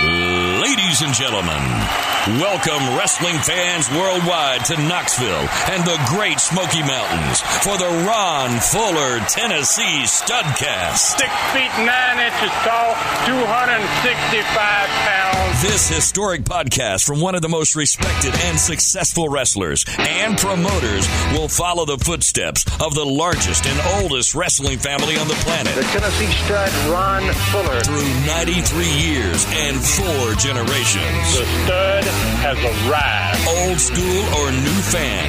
Ladies and gentlemen, welcome wrestling fans worldwide to Knoxville and the Great Smoky Mountains for the Ron Fuller Tennessee Studcast. Six feet nine inches tall, 265 pounds. This historic podcast from one of the most respected and successful wrestlers and promoters will follow the footsteps of the largest and oldest wrestling family on the planet. The Tennessee stud, Ron Fuller. Through 93 years and four generations. The stud has arrived. Old school or new fan,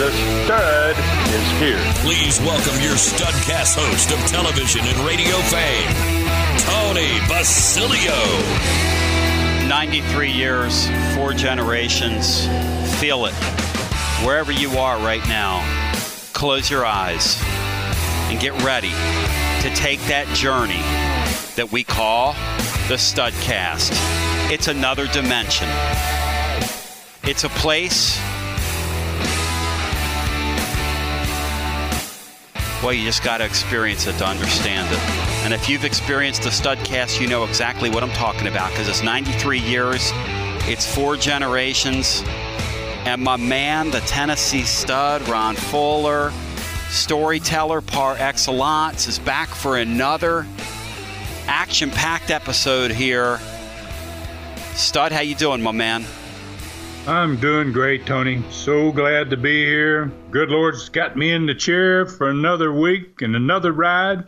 The stud is here. please welcome your Studcast host of television and radio fame, Tony Basilio. 93 years, four generations. Feel it. Wherever you are right now, close your eyes and get ready to take that journey that we call the Studcast. It's another dimension. It's a place. Well, you just got to experience it to understand it. And if you've experienced the Studcast, you know exactly what I'm talking about because it's 93 years, it's four generations, and my man, the Tennessee stud, Ron Fuller, storyteller par excellence, is back for another action-packed episode here. Stud, how you doing, my man? I'm doing great, Tony. So glad to be here. Good Lord's got me in the chair for another week and another ride.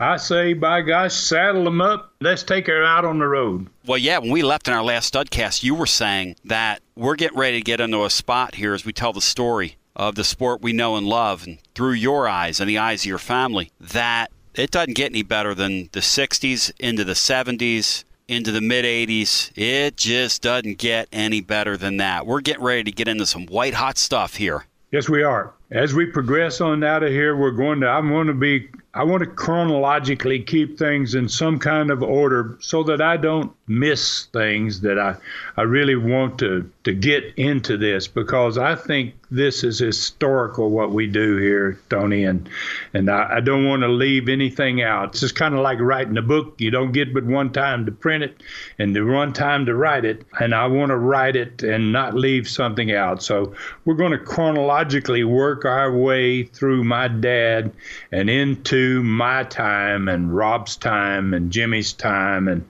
I say, by gosh, saddle them up. Let's take her out on the road. Well, yeah, when we left in our last studcast, you were saying that we're getting ready to get into a spot here as we tell the story of the sport we know and love, and through your eyes and the eyes of your family, that it doesn't get any better than the 60s into the 70s into the mid 80s. It just doesn't get any better than that. We're getting ready to get into some white hot stuff here. Yes, we are. As we progress on out of here, we're going to, I'm going to be, I want to chronologically keep things in some kind of order so that I don't miss things that I, I really want to, to get into this because I think this is historical what we do here, Tony, and, and I, I don't want to leave anything out. It's just kind of like writing a book. You don't get but one time to print it and the one time to write it. And I want to write it and not leave something out. So we're going to chronologically work our way through my dad and into my time and Rob's time and Jimmy's time and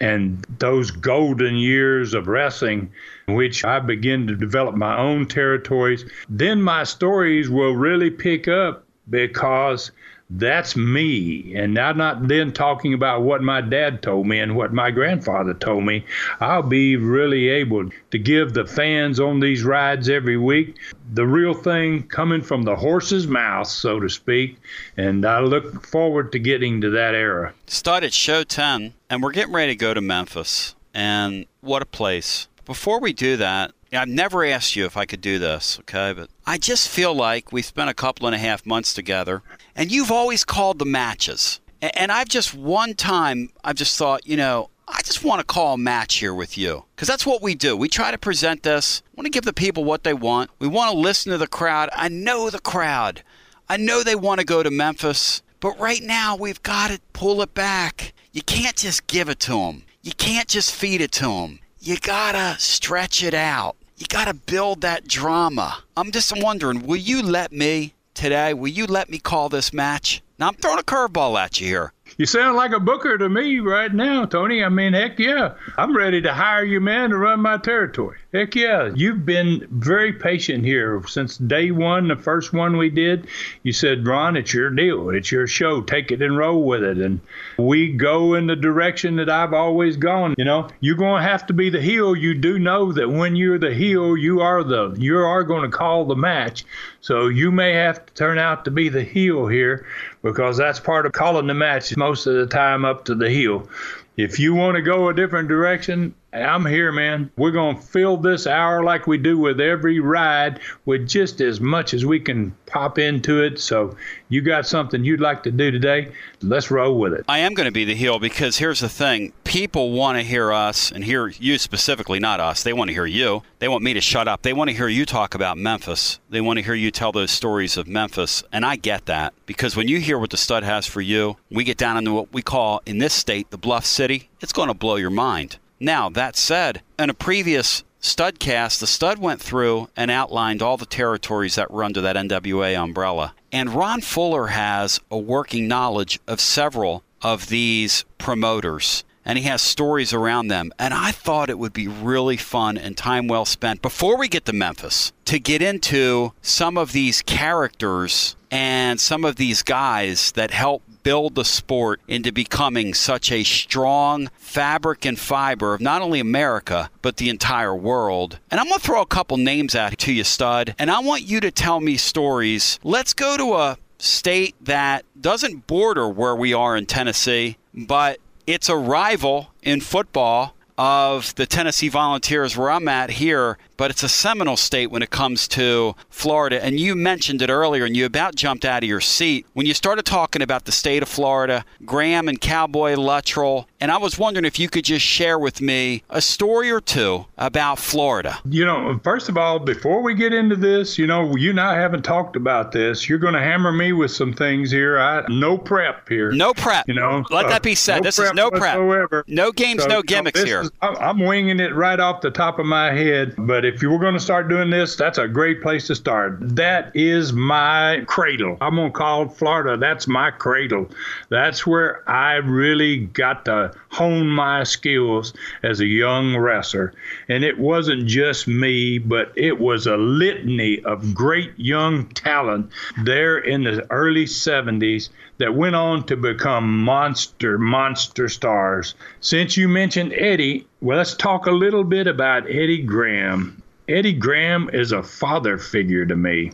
and those golden years of wrestling in which I begin to develop my own territories, then my stories will really pick up because that's me. And I'm not then talking about what my dad told me and what my grandfather told me. I'll be really able to give the fans on these rides every week the real thing coming from the horse's mouth, so to speak. And I look forward to getting to that era. Started show 10, and we're getting ready to go to Memphis. And what a place. Before we do that, I've never asked you if I could do this, okay? But I just feel like we spent a couple and a half months together, and you've always called the matches. And I've just one time, I've just thought, you know, I just want to call a match here with you because that's what we do. We try to present this, want to give the people what they want. We want to listen to the crowd. I know the crowd. I know they want to go to Memphis, but right now we've got to pull it back. You can't just give it to them. You can't just feed it to them. You gotta stretch it out. You gotta build that drama. I'm just wondering, will you let me today? Will you let me call this match? Now I'm throwing a curveball at you here. You sound like a booker to me right now, Tony. I mean, heck yeah. I'm ready to hire you, man, to run my territory. Heck yeah. You've been very patient here since day one, the first one we did. You said, Ron, it's your deal. It's your show. Take it and roll with it. And we go in the direction that I've always gone. You know, you're going to have to be the heel. You do know that when you're the heel, you are the, you are going to call the match. So you may have to turn out to be the heel here because that's part of calling the match most of the time up to the heel. If you want to go a different direction, I'm here, man. We're going to fill this hour like we do with every ride with just as much as we can pop into it. So, you got something you'd like to do today? Let's roll with it. I am going to be the heel because here's the thing people want to hear us and hear you specifically, not us. They want to hear you. They want me to shut up. They want to hear you talk about Memphis. They want to hear you tell those stories of Memphis. And I get that because when you hear what the stud has for you, we get down into what we call in this state the Bluff City, it's going to blow your mind. Now, that said, in a previous Studcast, the stud went through and outlined all the territories that were under that NWA umbrella. And Ron Fuller has a working knowledge of several of these promoters. And he has stories around them. And I thought it would be really fun and time well spent before we get to Memphis to get into some of these characters and some of these guys that help build the sport into becoming such a strong fabric and fiber of not only America, but the entire world. And I'm going to throw a couple names out to you, stud, and I want you to tell me stories. Let's go to a state that doesn't border where we are in Tennessee, but it's a rival in football of the Tennessee Volunteers where I'm at here but it's a seminal state when it comes to Florida. And you mentioned it earlier, and you about jumped out of your seat when you started talking about the state of Florida, Graham and Cowboy Luttrell. And I was wondering if you could just share with me a story or two about Florida. You know, first of all, before we get into this, you know, you and I haven't talked about this. You're going to hammer me with some things here. I no prep here. No prep. You know, let uh, that be said. No this is no prep. Whatsoever. No games, so, no gimmicks here. Is, I'm winging it right off the top of my head, but but if you were going to start doing this, that's a great place to start. That is my cradle. I'm going to call Florida, that's my cradle. That's where I really got to hone my skills as a young wrestler. And it wasn't just me, but it was a litany of great young talent there in the early 70s that went on to become monster, monster stars. Since you mentioned Eddie, well, let's talk a little bit about Eddie Graham. Eddie Graham is a father figure to me.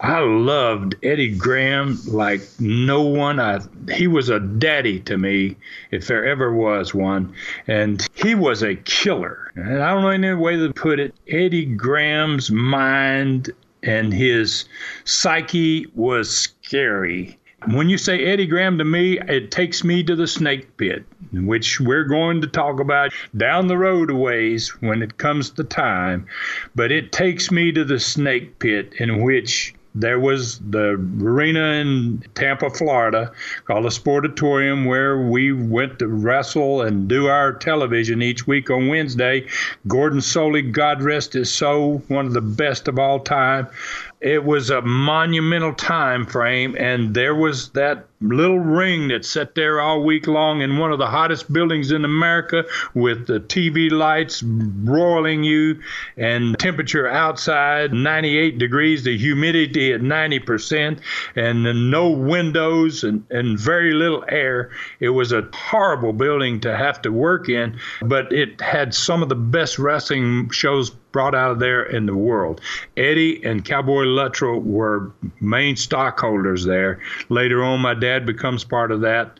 I loved Eddie Graham like no one. I, he was a daddy to me, if there ever was one. And he was a killer. And I don't know any way to put it. Eddie Graham's mind and his psyche was scary. When you say Eddie Graham to me, it takes me to the snake pit, which we're going to talk about down the road a ways when it comes to time. But it takes me to the snake pit in which there was the arena in Tampa, Florida, called the Sportatorium, where we went to wrestle and do our television each week on Wednesday. Gordon Solie, God rest his soul, one of the best of all time it was a monumental time frame and there was that little ring that sat there all week long in one of the hottest buildings in America with the TV lights broiling you and temperature outside 98 degrees, the humidity at 90%, and no windows and, and very little air. It was a horrible building to have to work in, but it had some of the best wrestling shows brought out of there in the world. Eddie and Cowboy Luttrell were main stockholders there. Later on, my dad becomes part of that.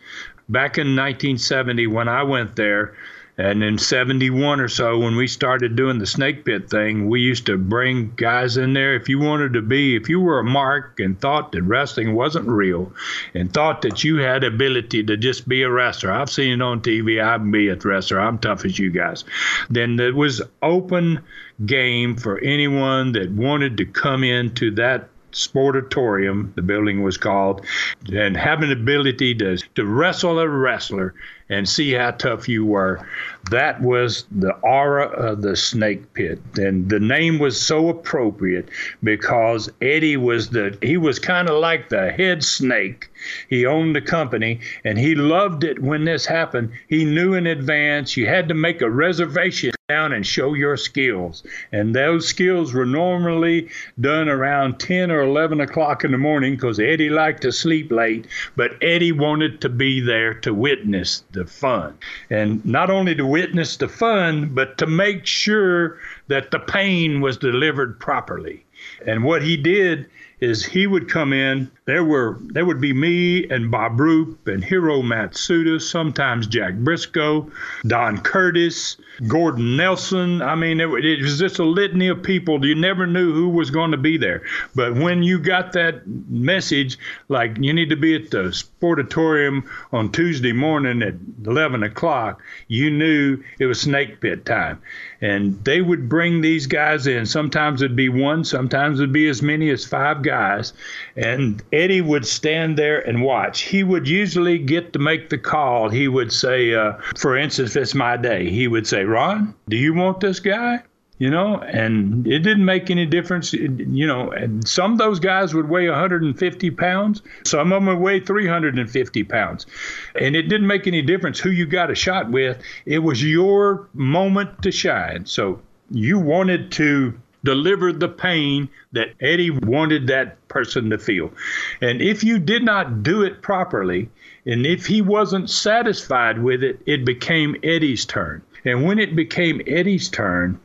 Back in 1970, when I went there, and in 71 or so, when we started doing the snake pit thing, we used to bring guys in there. If you wanted to be, if you were a mark and thought that wrestling wasn't real and thought that you had ability to just be a wrestler, I've seen it on TV, I can be a wrestler, I'm tough as you guys, then it was open game for anyone that wanted to come into that sportatorium, the building was called, and have an ability to, to wrestle a wrestler and see how tough you were. That was the aura of the snake pit. And the name was so appropriate because Eddie was the he was kind of like the head snake. He owned the company and he loved it when this happened. He knew in advance you had to make a reservation down and show your skills. And those skills were normally done around 10 or 11 o'clock in the morning because Eddie liked to sleep late, but Eddie wanted to be there to witness the fun. And not only to witness the fun, but to make sure that the pain was delivered properly. And what he did is he would come in there were there would be me and Bob Roop and Hiro Matsuda, sometimes Jack Briscoe, Don Curtis, Gordon Nelson. I mean, it, it, was just a litany of people. You never knew who was going to be there. But when you got that message, like you need to be at the Sportatorium on Tuesday morning at 11 o'clock, you knew it was snake pit time. And they would bring these guys in. Sometimes it'd be one, sometimes it'd be as many as five guys. And Eddie would stand there and watch. He would usually get to make the call. He would say, uh, for instance, if it's my day, he would say, Ron, do you want this guy? you know, and it didn't make any difference. You know, some of those guys would weigh 150 pounds, some of them would weigh 350 pounds, and it didn't make any difference who you got a shot with. It was your moment to shine. So you wanted to deliver the pain that Eddie wanted that person to feel. And if you did not do it properly, and if he wasn't satisfied with it, it became Eddie's turn. And when it became Eddie's turn,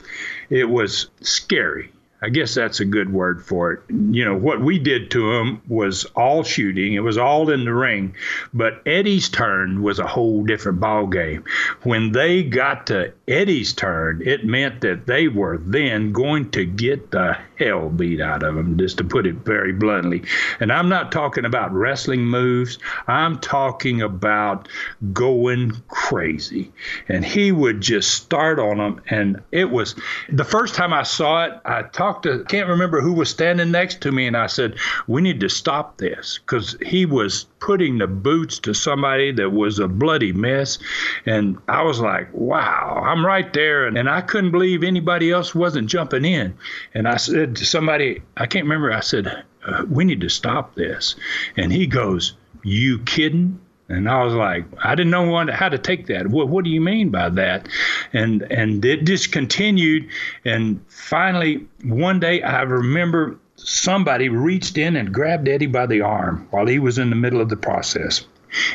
it was scary. I guess that's a good word for it. You know, what we did to him was all shooting. It was all in the ring. But Eddie's turn was a whole different ball game. When they got to Eddie's turn, it meant that they were then going to get the hell beat out of him, just to put it very bluntly. And I'm not talking about wrestling moves. I'm talking about going crazy. And he would just start on them. And it was the first time I saw it, I talked talked to, can't remember who was standing next to me, and I said, We need to stop this because he was putting the boots to somebody that was a bloody mess. And I was like, Wow, I'm right there. And, and I couldn't believe anybody else wasn't jumping in. And I said to somebody, I can't remember, I said, uh, We need to stop this. And he goes, You kidding? And I was like, I didn't know how to take that. What, what do you mean by that? And and it just continued. And finally, one day, I remember somebody reached in and grabbed Eddie by the arm while he was in the middle of the process.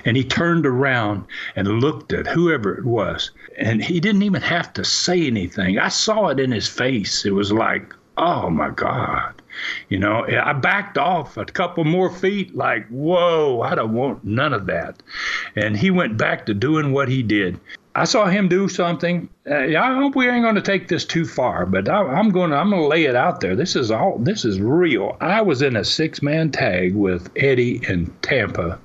And he turned around and looked at whoever it was. And he didn't even have to say anything. I saw it in his face. It was like, oh my God. You know, I backed off a couple more feet, like, whoa, I don't want none of that. And he went back to doing what he did. I saw him do something. Uh, I hope we ain't going to take this too far, but I, I'm going. To, I'm going to lay it out there. This is all. This is real. I was in a six-man tag with Eddie in Tampa,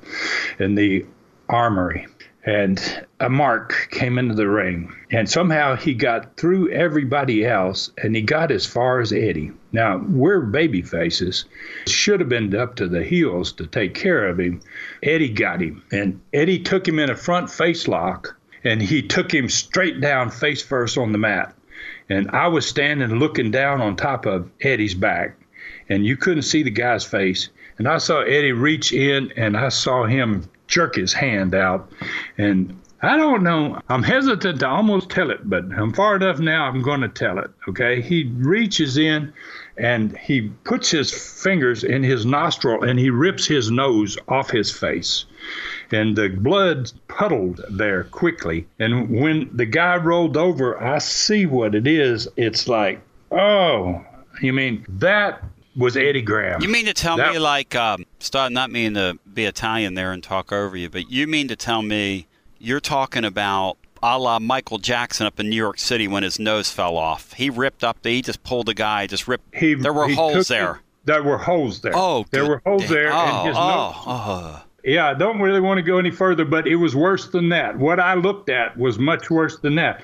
in the Armory, and a mark came into the ring. And somehow he got through everybody else and he got as far as eddie. Now we're baby faces. Should have been up to the heels to take care of him. Eddie got him. And eddie took him in a front face lock and he took him straight down face first on the mat. And i was standing looking down on top of eddie's back and you couldn't see the guy's face. And i saw eddie reach in and i saw him jerk his hand out. And I don't know. I'm hesitant to almost tell it, but I'm far enough now. I'm going to tell it. Okay. He reaches in and he puts his fingers in his nostril and he rips his nose off his face. And the blood puddled there quickly. And when the guy rolled over, I see what it is. It's like, oh, you mean that was Eddie Graham. You mean to tell that, me, like, um, start not meaning to be Italian there and talk over you, but you mean to tell me you're talking about a la Michael Jackson up in New York City when his nose fell off. He ripped up the, he just pulled a guy, just ripped. He, there were holes there. there were holes there. Oh, there were holes there. Oh, and his oh, nose. oh. Yeah, I don't really want to go any further, but it was worse than that. What I looked at was much worse than that.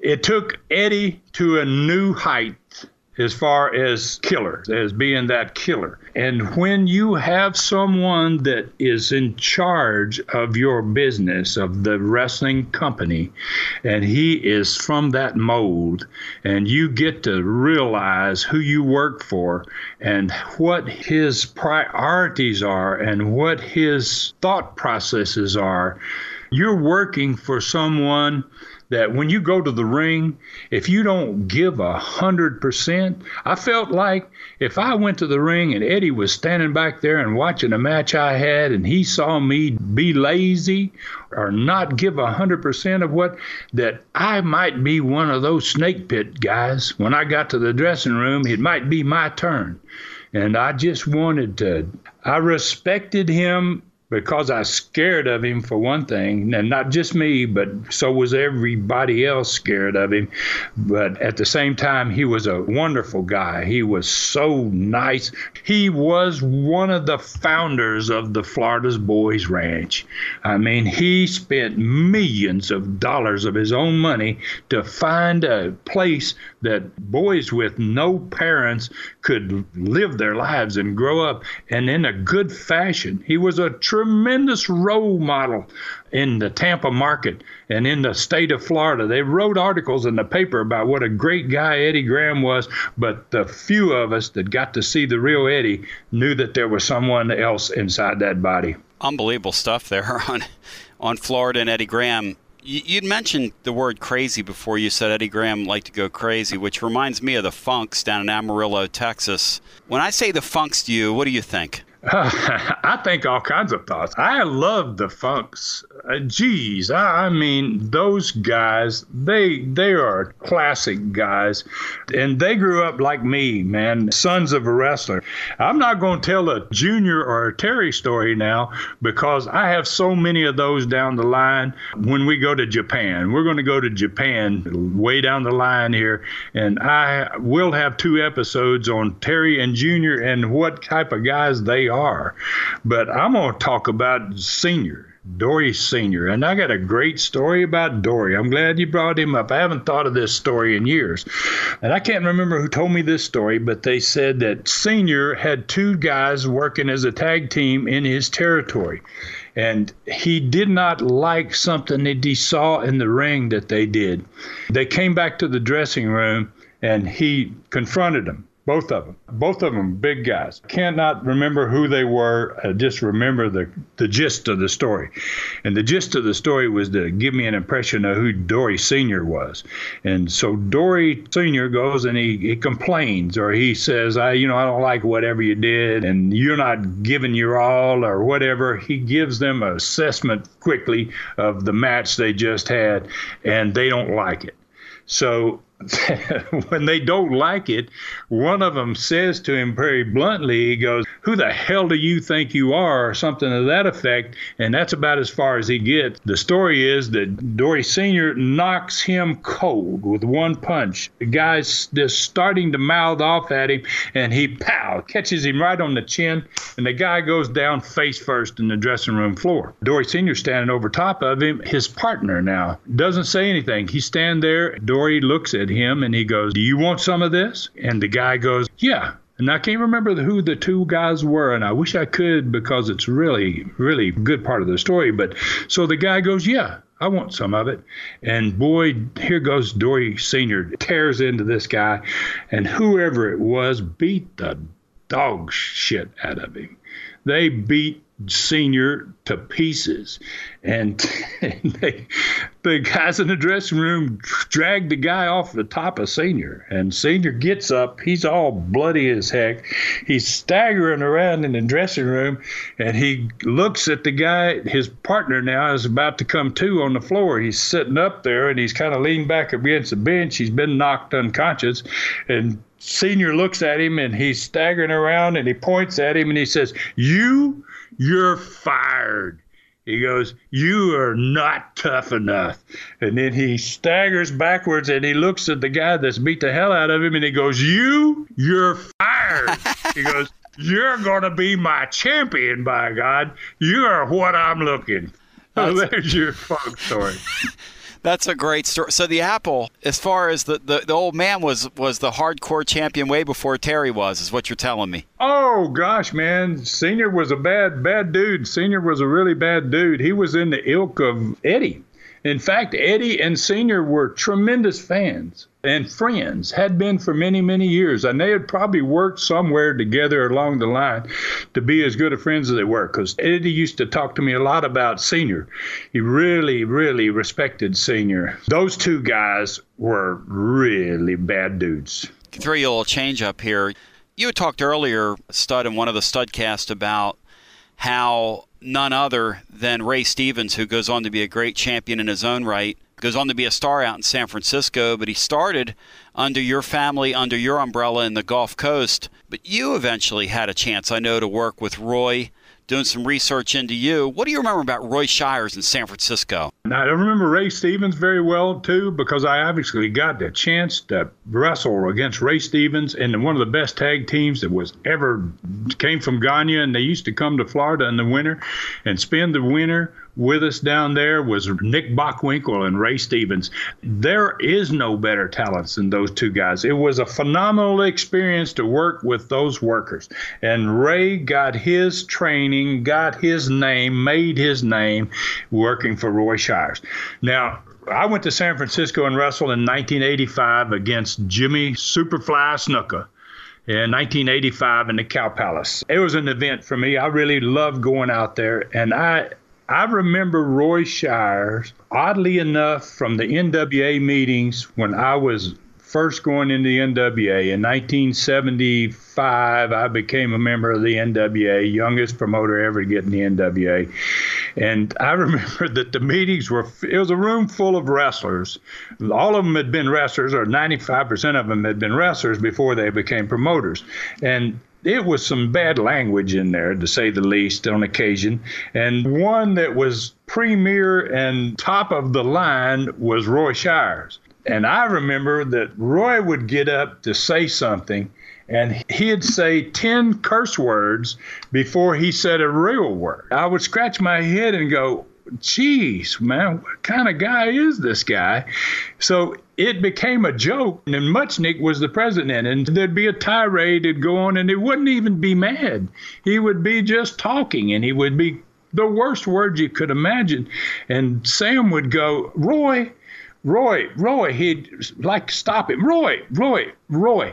It took Eddie to a new height as far as killer, as being that killer. And when you have someone that is in charge of your business, of the wrestling company, and he is from that mold, and you get to realize who you work for and what his priorities are and what his thought processes are, you're working for someone that when you go to the ring, if you don't give a hundred percent, I felt like if I went to the ring and Eddie was standing back there and watching a match I had and he saw me be lazy or not give a hundred percent of what that I might be one of those snake pit guys. When I got to the dressing room, it might be my turn. And I just wanted to, I respected him because I was scared of him for one thing, and not just me, but so was everybody else scared of him. But at the same time, he was a wonderful guy. He was so nice. He was one of the founders of the Florida's Boys Ranch. I mean, he spent millions of dollars of his own money to find a place that boys with no parents could live their lives and grow up and in a good fashion. He was a tremendous role model in the Tampa market and in the state of Florida. They wrote articles in the paper about what a great guy Eddie Graham was, but the few of us that got to see the real Eddie knew that there was someone else inside that body. Unbelievable stuff there on on Florida and Eddie Graham. You'd mentioned the word crazy before you said Eddie Graham liked to go crazy, which reminds me of the Funks down in Amarillo, Texas. When I say the Funks to you, what do you think? I think all kinds of thoughts. I love the Funks. Uh, geez, I, I, mean, those guys, they they are classic guys, and they grew up like me, man, sons of a wrestler. I'm not going to tell a Junior or a Terry story now because I have so many of those down the line when we go to Japan. We're going to go to Japan way down the line here, and I will have two episodes on Terry and Junior and what type of guys they are. But I'm going to talk about Senior. Dory Sr. And I got a great story about Dory. I'm glad you brought him up. I haven't thought of this story in years. And I can't remember who told me this story, but they said that Senior had two guys working as a tag team in his territory. And he did not like something that he saw in the ring that they did. They came back to the dressing room and he confronted them both of them. Both of them big guys. Cannot remember who they were. I just remember the, the gist of the story. And the gist of the story was to give me an impression of who Dory Sr. was. And so Dory Sr. goes and he, he complains or he says, I, you know, I don't like whatever you did and you're not giving your all or whatever. He gives them an assessment quickly of the match they just had and they don't like it. So when they don't like it, one of them says to him very bluntly, he goes, Who the hell do you think you are? or something to that effect. And that's about as far as he gets. The story is that Dory Sr. knocks him cold with one punch. The guy's just starting to mouth off at him, and he pow, catches him right on the chin, and the guy goes down face first in the dressing room floor. Dory Sr. standing over top of him, his partner now, doesn't say anything. He stands there. Dory looks at him and he goes, Do you want some of this? And the guy goes, Yeah. And I can't remember who the two guys were, and I wish I could because it's really, really good part of the story. But so the guy goes, Yeah, I want some of it. And boy, here goes Dory Sr. tears into this guy, and whoever it was beat the dog shit out of him. They beat Senior to pieces. And they, the guys in the dressing room dragged the guy off the top of Senior. And Senior gets up. He's all bloody as heck. He's staggering around in the dressing room and he looks at the guy. His partner now is about to come to on the floor. He's sitting up there and he's kind of leaned back against the bench. He's been knocked unconscious. And Senior looks at him and he's staggering around and he points at him and he says, You you're fired. He goes, You are not tough enough. And then he staggers backwards and he looks at the guy that's beat the hell out of him and he goes, You, you're fired. he goes, You're going to be my champion, by God. You are what I'm looking. So there's your funk story. That's a great story. So the Apple, as far as the, the, the old man was was the hardcore champion way before Terry was, is what you're telling me. Oh gosh, man, Senior was a bad bad dude. Senior was a really bad dude. He was in the ilk of Eddie. In fact, Eddie and Senior were tremendous fans and friends, had been for many, many years. And they had probably worked somewhere together along the line to be as good of friends as they were. Because Eddie used to talk to me a lot about Senior. He really, really respected Senior. Those two guys were really bad dudes. Three a little change up here. You had talked earlier, Stud, in one of the Studcasts about how none other than Ray Stevens, who goes on to be a great champion in his own right, goes on to be a star out in San Francisco, but he started under your family, under your umbrella in the Gulf Coast. But you eventually had a chance, I know, to work with Roy doing some research into you. What do you remember about Roy Shires in San Francisco? I don't remember Ray Stevens very well too because I obviously got the chance to wrestle against Ray Stevens and one of the best tag teams that was ever came from Ghana and they used to come to Florida in the winter and spend the winter with us down there was Nick Bockwinkel and Ray Stevens. There is no better talents than those two guys. It was a phenomenal experience to work with those workers. And Ray got his training, got his name, made his name working for Roy Shires. Now, I went to San Francisco and wrestled in 1985 against Jimmy Superfly Snuka in 1985 in the Cow Palace. It was an event for me. I really loved going out there, and I I remember Roy Shires, oddly enough, from the NWA meetings when I was first going into the NWA. In 1975, I became a member of the NWA, youngest promoter ever to get in the NWA. And I remember that the meetings were, it was a room full of wrestlers. All of them had been wrestlers, or 95% of them had been wrestlers before they became promoters. And it was some bad language in there, to say the least, on occasion. And one that was premier and top of the line was Roy Shires. And I remember that Roy would get up to say something, and he'd say 10 curse words before he said a real word. I would scratch my head and go, geez, man, what kind of guy is this guy? So it became a joke, and Muchnick was the president, and there'd be a tirade that'd go on, and he wouldn't even be mad. He would be just talking, and he would be the worst words you could imagine. And Sam would go, Roy, Roy, Roy, he'd like stop him. Roy, Roy, Roy,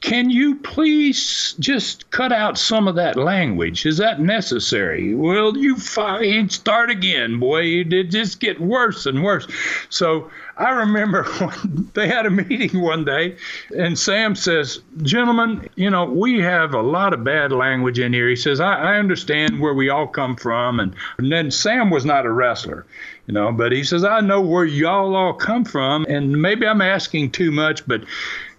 can you please just cut out some of that language? Is that necessary? Well, you fine, start again, boy. It just get worse and worse. So I remember when they had a meeting one day, and Sam says, Gentlemen, you know, we have a lot of bad language in here. He says, I, I understand where we all come from. And, and then Sam was not a wrestler, you know, but he says, I know where y'all all come from. And maybe I'm asking too much, but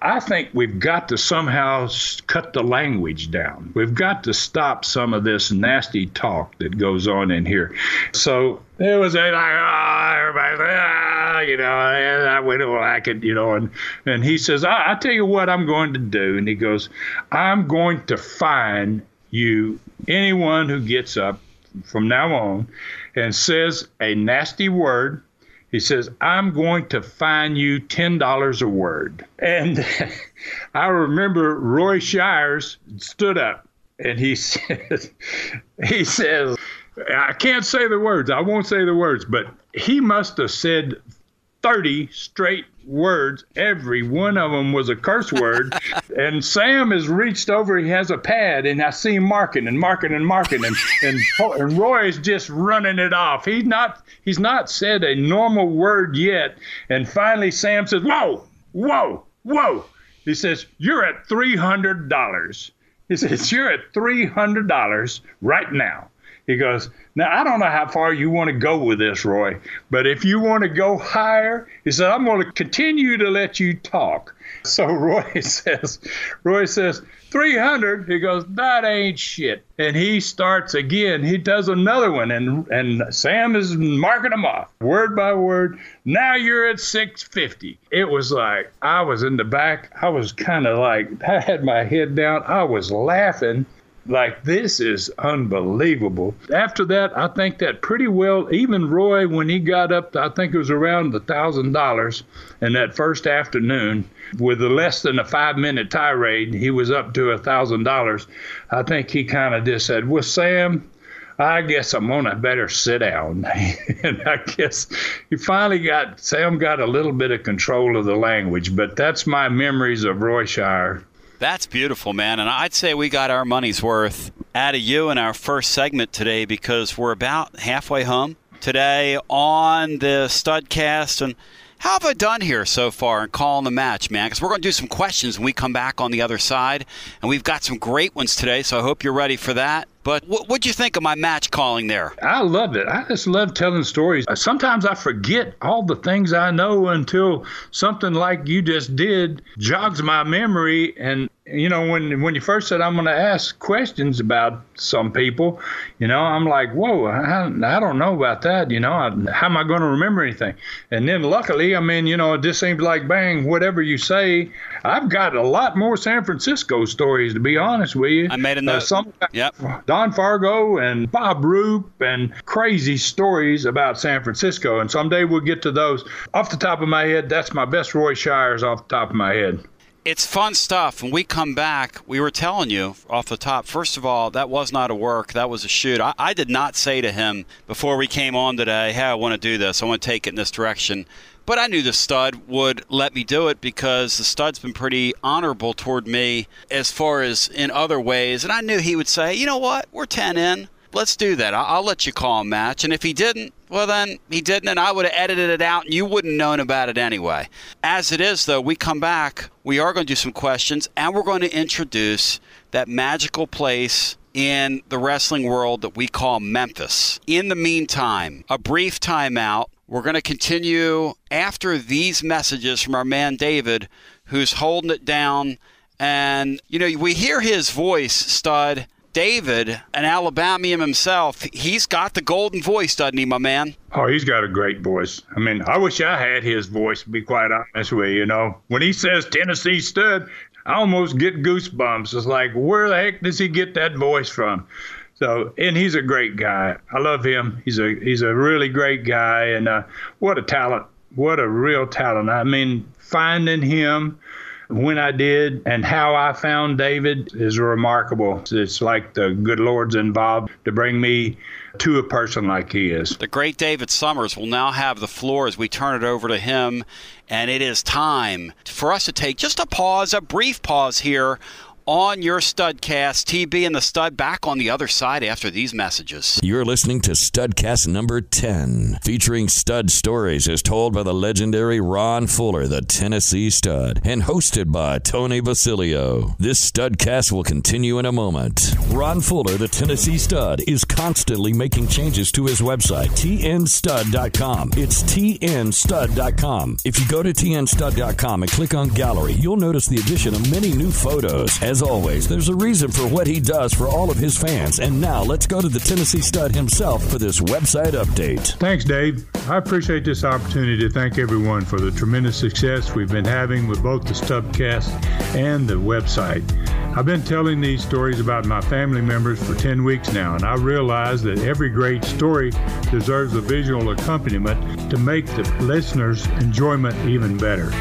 I think we've got to somehow cut the language down. We've got to stop some of this nasty talk that goes on in here. So it was like, oh, everybody, ah, you know, and I went, well, I could, you know, and, and he says, I, I tell you what I'm going to do. And he goes, I'm going to fine you, anyone who gets up from now on and says a nasty word he says, I'm going to fine you $10 a word. And I remember Roy Shires stood up and he says, he says, I can't say the words. I won't say the words, but he must have said 30 straight words. Every one of them was a curse word. and Sam has reached over, he has a pad, and I see him marking and marking and marking, and, and, and Roy is just running it off. He's not, he's not said a normal word yet. And finally, Sam says, Whoa, whoa, whoa. He says, You're at $300. He says, You're at $300 right now. He goes, Now, I don't know how far you want to go with this, Roy, but if you want to go higher, he said, I'm going to continue to let you talk. So Roy says, Roy says, 300. He goes, that ain't shit. And he starts again. He does another one, and and Sam is marking them off word by word. Now you're at 650. It was like I was in the back. I was kind of like I had my head down. I was laughing like this is unbelievable. After that, I think that pretty well, even Roy, when he got up, to, I think it was around thousand dollars in that first afternoon, with a less than a five minute tirade, he was up to a thousand dollars. I think he kind of just said, "Well, Sam." I guess I'm gonna better sit down. and I guess he finally got Sam got a little bit of control of the language, but that's my memories of Roy Shire. That's beautiful, man. And I'd say we got our money's worth out of you in our first segment today because we're about halfway home today on the Studcast. And how have I done here so far in calling the match, man? Because we're going to do some questions when we come back on the other side. And we've got some great ones today, so I hope you're ready for that. But what would you think of my match calling there? I love it. I just love telling stories. Uh, sometimes I forget all the things I know until something like you just did jogs my memory and you know, when when you first said I'm going to ask questions about some people, you know, I'm like, whoa, I, I don't know about that. You know, I, how am I going to remember anything? And then luckily, I mean, you know, it just seems like bang, whatever you say, I've got a lot more San Francisco stories to be honest with you. I made a uh, note. Uh, some, yep. Don Fargo and Bob Roop and crazy stories about San Francisco, and someday we'll get to those. Off the top of my head, that's my best Roy Shires off the top of my head it's fun stuff. When we come back, we were telling you off the top, first of all, that was not a work, that was a shoot. I, I did not say to him before we came on today, hey, I want to do this, I want to take it in this direction. But I knew the stud would let me do it because the stud's been pretty honorable toward me as far as in other ways. And I knew he would say, you know what, we're 10 in let's do that. I'll, I'll, let you call a match. And if he didn't, well, then he didn't, and I would have edited it out, and you wouldn't known about it anyway. As it is, though, we come back. We are going to do some questions, and we're going to introduce that magical place in the wrestling world that we call Memphis. In the meantime, a brief timeout. We're going to continue after these messages from our man David, who's holding it down. And, you know, we hear his voice, stud David, an Alabamian himself, he's got the golden voice, doesn't he, my man? Oh, he's got a great voice. I mean, I wish I had his voice, to be quite honest with you. You know, when he says Tennessee stud, I almost get goosebumps. It's like, where the heck does he get that voice from? So, and he's a great guy. I love him. He's a he's a really great guy, and uh, what a talent! What a real talent! I mean, finding him when I did and how I found David is remarkable. It's like the good Lord's involved to bring me to a person like he is. The great David Summers will now have the floor as we turn it over to him. And it is time for us to take just a pause, a brief pause here on your Studcast. TB and the Stud back on the other side after these messages. You're listening to Studcast number 10, featuring stud stories as told by the legendary Ron Fuller, the Tennessee Stud, and hosted by Tony Basilio. This Studcast will continue in a moment. Ron Fuller, the Tennessee Stud, is constantly making changes to his website, tnstud.com. It's tnstud.com. If you go to tnstud.com and click on Gallery, you'll notice the addition of many new photos as always, there's a reason for what he does for all of his fans. And now let's go to the Tennessee Stud himself for this website update. Thanks, Dave. I appreciate this opportunity to thank everyone for the tremendous success we've been having with both the Studcast and the website. I've been telling these stories about my family members for 10 weeks now, and I realize that every great story deserves a visual accompaniment to make the listener's enjoyment even better.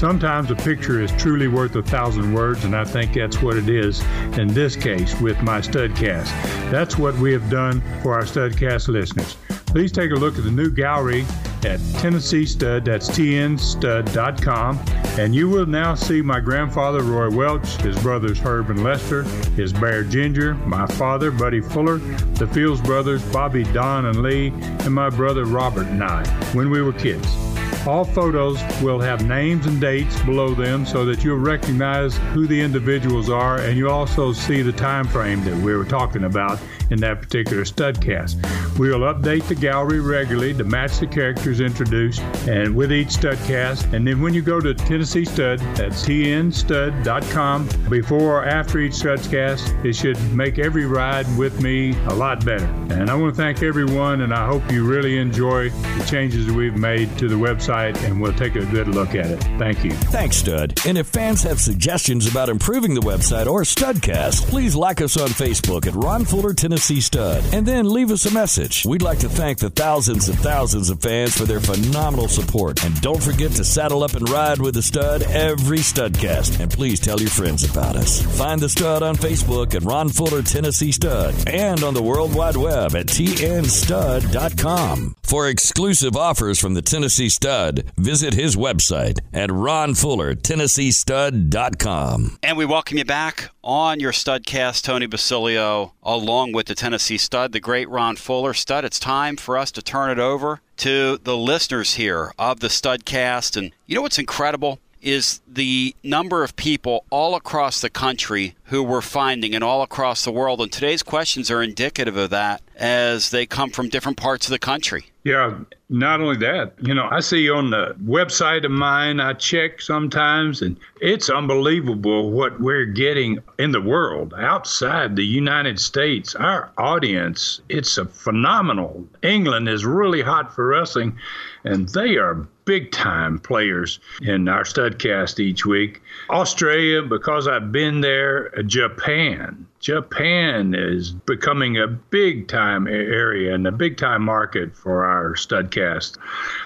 Sometimes a picture is truly worth a thousand words, and I think that's what it is in this case with my Studcast. That's what we have done for our Studcast listeners. Please take a look at the new gallery at Tennessee Stud, that's tnstud.com, and you will now see my grandfather Roy Welch, his brothers Herb and Lester, his bear Ginger, my father Buddy Fuller, the Fields brothers Bobby, Don, and Lee, and my brother Robert and I when we were kids. All photos will have names and dates below them so that you'll recognize who the individuals are and you also see the time frame that we were talking about in that particular studcast. We will update the gallery regularly to match the characters introduced and with each studcast. And then when you go to Tennessee Stud, that's tnstud.com, before or after each studcast, it should make every ride with me a lot better. And I want to thank everyone, and I hope you really enjoy the changes we've made to the website, and we'll take a good look at it. Thank you. Thanks, Stud. And if fans have suggestions about improving the website or Studcast, please like us on Facebook at Ron Fuller. Tennessee Stud, and then leave us a message. We'd like to thank the thousands and thousands of fans for their phenomenal support. And don't forget to saddle up and ride with the Stud every Studcast. And please tell your friends about us. Find the Stud on Facebook at Ron Fuller Tennessee Stud and on the World Wide Web at tnstud.com. For exclusive offers from the Tennessee Stud, visit his website at ronfullertennesseestud.com. And we welcome you back on your Studcast, Tony Basilio, along with the Tennessee Stud, the great Ron Fuller. Stud, it's time for us to turn it over to the listeners here of the Studcast. And you know what's incredible? is the number of people all across the country who we're finding and all across the world. And today's questions are indicative of that as they come from different parts of the country. Yeah, not only that, you know, I see on the website of mine, I check sometimes, and it's unbelievable what we're getting in the world outside the United States. Our audience, it's a phenomenal. England is really hot for wrestling, and they are big time players in our studcast each week. Australia, because I've been there, Japan. Japan is becoming a big time area and a big time market for our studcast.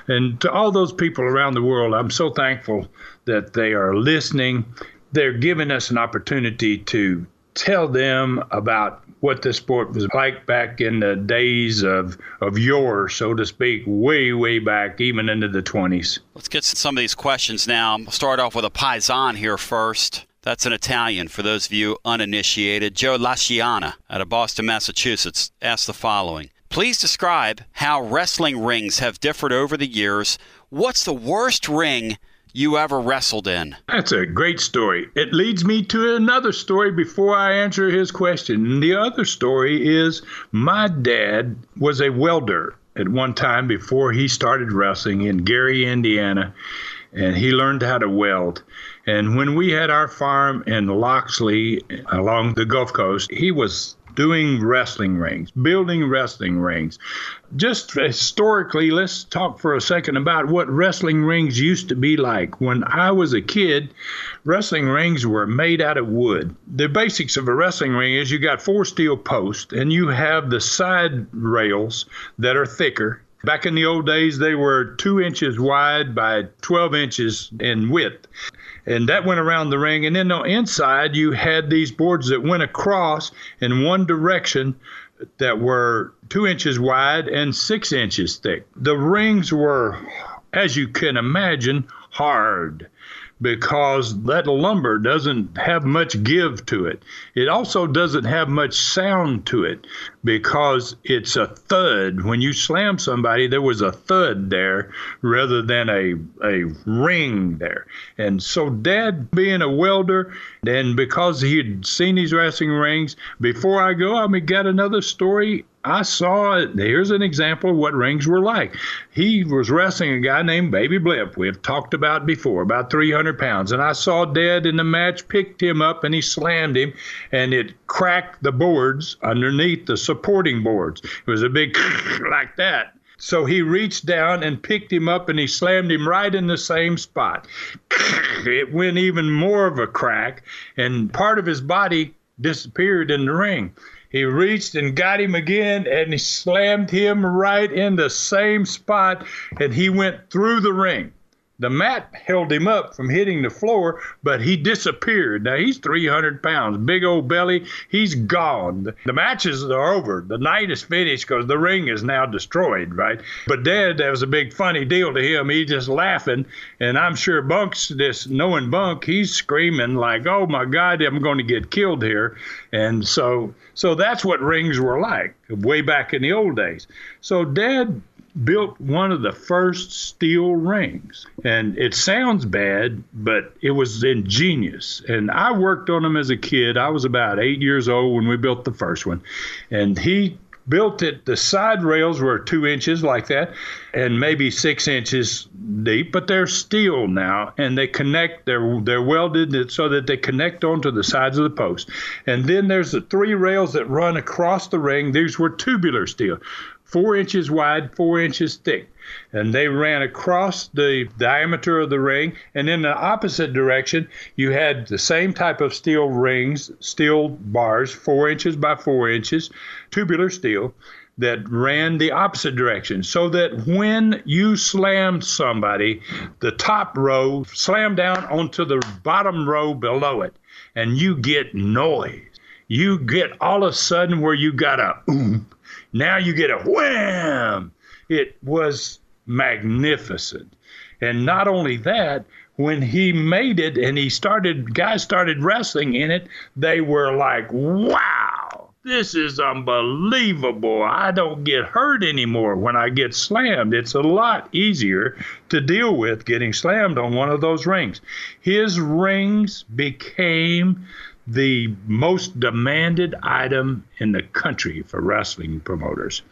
And to all those people around the world, I'm so thankful that they are listening. They're giving us an opportunity to tell them about what the sport was like back in the days of of yore, so to speak, way way back, even into the 20s. Let's get some of these questions now. I'll start off with a paisan here first. That's an Italian for those of you uninitiated. Joe Lasciana out of Boston, Massachusetts asked the following. Please describe how wrestling rings have differed over the years. What's the worst ring you ever wrestled in? That's a great story. It leads me to another story before I answer his question. The other story is my dad was a welder at one time before he started wrestling in Gary, Indiana, and he learned how to weld. And when we had our farm in Loxley along the Gulf Coast, he was doing wrestling rings, building wrestling rings. Just historically, let's talk for a second about what wrestling rings used to be like. When I was a kid, wrestling rings were made out of wood. The basics of a wrestling ring is you got four steel posts and you have the side rails that are thicker Back in the old days, they were two inches wide by 12 inches in width and that went around the ring. And then on the inside, you had these boards that went across in one direction that were two inches wide and six inches thick. The rings were, as you can imagine, hard because that lumber doesn't have much give to it. It also doesn't have much sound to it because it's a thud. When you slam somebody, there was a thud there rather than a, a ring there. And so, Dad, being a welder, and because he had seen these wrestling rings, before I go, I mean, got another story I saw it. Here's an example of what rings were like. He was wrestling a guy named Baby Blimp. We have talked about before, about 300 pounds. And I saw Dad in the match, picked him up, and he slammed him, and it cracked the boards underneath the supporting boards. It was a big like that. So he reached down and picked him up and he slammed him right in the same spot. It went even more of a crack, and part of his body disappeared in the ring. He reached and got him again, and he slammed him right in the same spot, and he went through the ring. The mat held him up from hitting the floor, but he disappeared. Now he's 300 pounds, big old belly. He's gone. The matches are over. The night is finished because the ring is now destroyed, right? But Dad, that was a big funny deal to him. He just laughing, and I'm sure Bunk's this knowing Bunk, he's screaming like, "Oh my God, I'm going to get killed here!" And so, so that's what rings were like way back in the old days. So Dad built one of the first steel rings. And it sounds bad, but it was ingenious. And I worked on them as a kid. I was about eight years old when we built the first one. And he built it, the side rails were two inches like that and maybe six inches deep, but they're steel now and they connect, they're, they're welded so that they connect onto the sides of the post. And then there's the three rails that run across the ring. These were tubular steel four inches wide, four inches thick. And they ran across the diameter of the ring. And in the opposite direction, you had the same type of steel rings, steel bars, four inches by four inches, tubular steel, that ran the opposite direction. So that when you slammed somebody, the top row slammed down onto the bottom row below it. And you get noise. You get all of a sudden where you got a boom, now you get a wham! It was magnificent. And not only that, when he made it and he started, guys started wrestling in it, they were like, wow! this is unbelievable. I don't get hurt anymore when I get slammed. It's a lot easier to deal with getting slammed on one of those rings. His rings became the most demanded item in the country for wrestling promoters.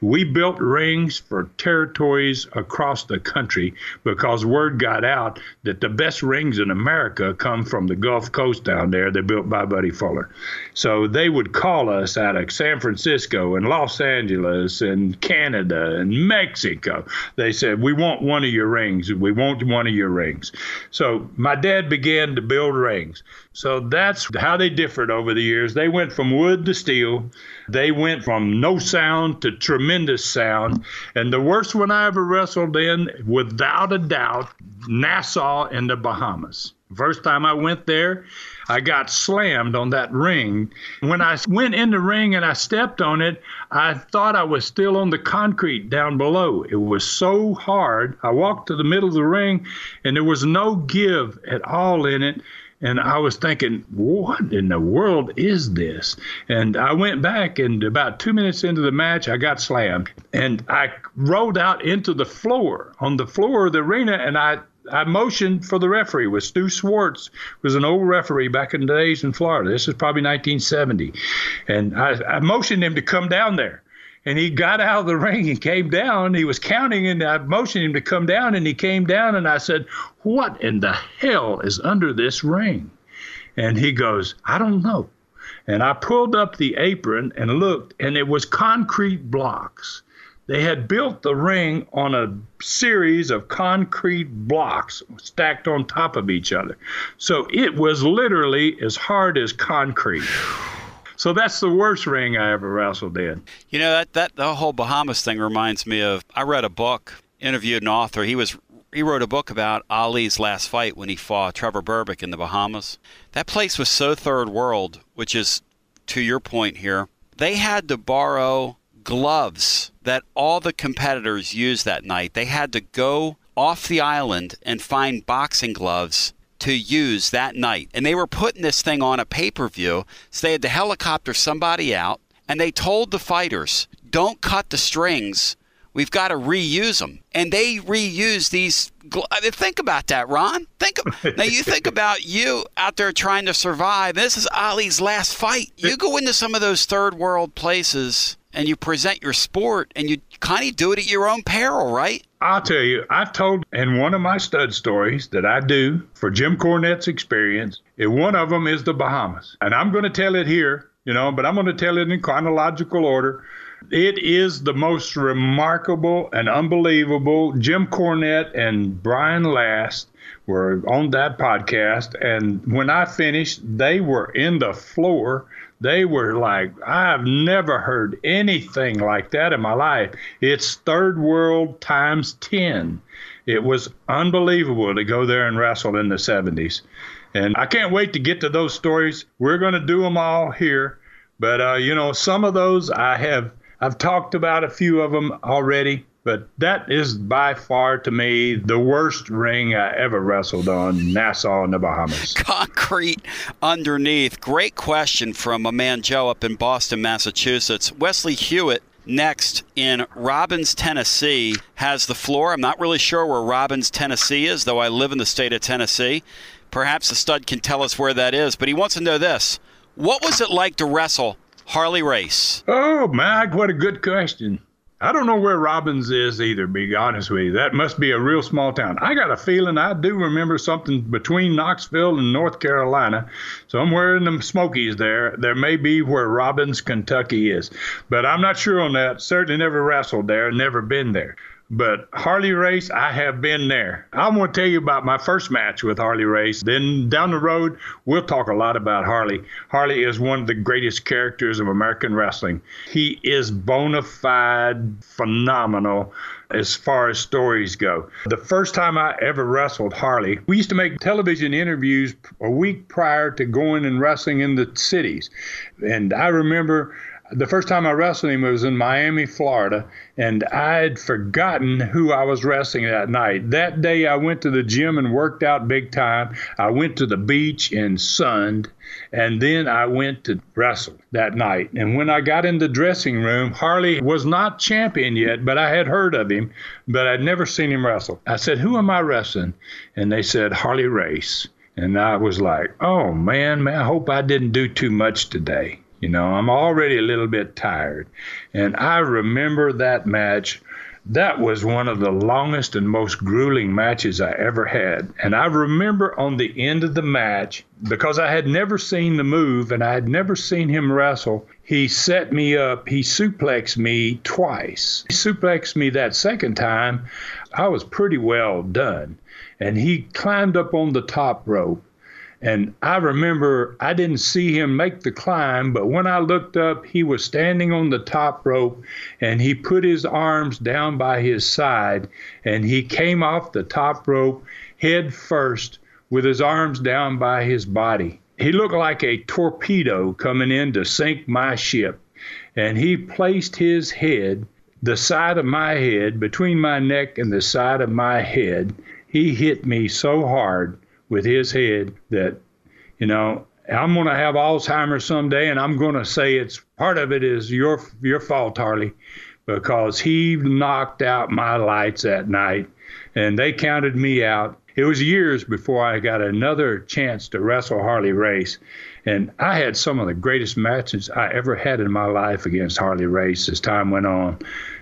We built rings for territories across the country because word got out that the best rings in America come from the Gulf Coast down there. They're built by Buddy Fuller. So they would call us out of San Francisco and Los Angeles and Canada and Mexico. They said, We want one of your rings. We want one of your rings. So my dad began to build rings. So that's how they differed over the years. They went from wood to steel. They went from no sound to tremendous sound. And the worst one I ever wrestled in, without a doubt, Nassau in the Bahamas. First time I went there, I got slammed on that ring. When I went in the ring and I stepped on it, I thought I was still on the concrete down below. It was so hard. I walked to the middle of the ring and there was no give at all in it. And I was thinking, what in the world is this? And I went back, and about two minutes into the match, I got slammed. And I rolled out into the floor, on the floor of the arena, and I I motioned for the referee with Stu Schwartz, was an old referee back in the days in Florida. This is probably 1970, and I, I motioned him to come down there and he got out of the ring and came down. He was counting, and I motioned him to come down, and he came down, and I said, "What in the hell is under this ring?" And he goes, "I don't know." And I pulled up the apron and looked, and it was concrete blocks. They had built the ring on a series of concrete blocks stacked on top of each other. So it was literally as hard as concrete. So that's the worst ring I ever wrestled in. You know that that the whole Bahamas thing reminds me of. I read a book, interviewed an author. He was he wrote a book about Ali's last fight when he fought Trevor Berbick in the Bahamas. That place was so third world, which is to your point here. They had to borrow gloves that all the competitors used that night. They had to go off the island and find boxing gloves to use that night. And they were putting this thing on a pay per view. So they had to helicopter somebody out and they told the fighters, don't cut the strings. We've got to reuse them. And they reuse these. Think about that, Ron. Think of, now you think about you out there trying to survive. This is Ali's last fight. You go into some of those third world places and you present your sport and you kind of do it at your own peril, right? I'll tell you, I've told in one of my stud stories that I do for Jim Cornette's experience, and one of them is the Bahamas. And I'm going to tell it here, you know, but I'm going to tell it in chronological order. It is the most remarkable and unbelievable. Jim Cornette and Brian Last were on that podcast, and when I finished, they were in the floor they were like, I've never heard anything like that in my life. It's third world times 10. It was unbelievable to go there and wrestle in the 70s. And I can't wait to get to those stories. We're going to do them all here. But, uh, you know, some of those I have, I've talked about a few of them already. But that is by far to me the worst ring I ever wrestled on, Nassau in the Bahamas. Concrete underneath. Great question from a man Joe up in Boston, Massachusetts. Wesley Hewitt next in Robbins, Tennessee, has the floor. I'm not really sure where Robbins, Tennessee is, though I live in the state of Tennessee. Perhaps the stud can tell us where that is, but he wants to know this. What was it like to wrestle Harley Race? Oh, Mag, what a good question. I don't know where Robbins is either, be honest with you. That must be a real small town. I got a feeling I do remember something between Knoxville and North Carolina, somewhere in the Smokies there. There may be where Robbins, Kentucky is, but I'm not sure on that. Certainly never wrestled there, never been there. But Harley Race, I have been there. I want to tell you about my first match with Harley Race. Then down the road, we'll talk a lot about Harley. Harley is one of the greatest characters of American wrestling. He is bona fide phenomenal as far as stories go. The first time I ever wrestled Harley, we used to make television interviews a week prior to going and wrestling in the cities. And I remember the first time I wrestled him was in Miami, Florida, and I'd forgotten who I was wrestling that night. That day, I went to the gym and worked out big time. I went to the beach and sunned, and then I went to wrestle that night. And when I got in the dressing room, Harley was not champion yet, but I had heard of him, but I'd never seen him wrestle. I said, Who am I wrestling? And they said, Harley Race. And I was like, oh man, man, I hope I didn't do too much today. You know, I'm already a little bit tired. And I remember that match. That was one of the longest and most grueling matches I ever had. And I remember on the end of the match, because I had never seen the move and I had never seen him wrestle, he set me up. He suplexed me twice. He suplexed me that second time. I was pretty well done. And he climbed up on the top rope and I remember I didn't see him make the climb, but when I looked up, he was standing on the top rope and he put his arms down by his side and he came off the top rope head first with his arms down by his body. He looked like a torpedo coming in to sink my ship. And he placed his head, the side of my head, between my neck and the side of my head. He hit me so hard with his head that, you know, I'm going to have Alzheimer's someday, and I'm going to say it's part of it is your your fault, Harley, because he knocked out my lights that night, and they counted me out. It was years before I got another chance to wrestle Harley Race, and I had some of the greatest matches I ever had in my life against Harley Race as time went on.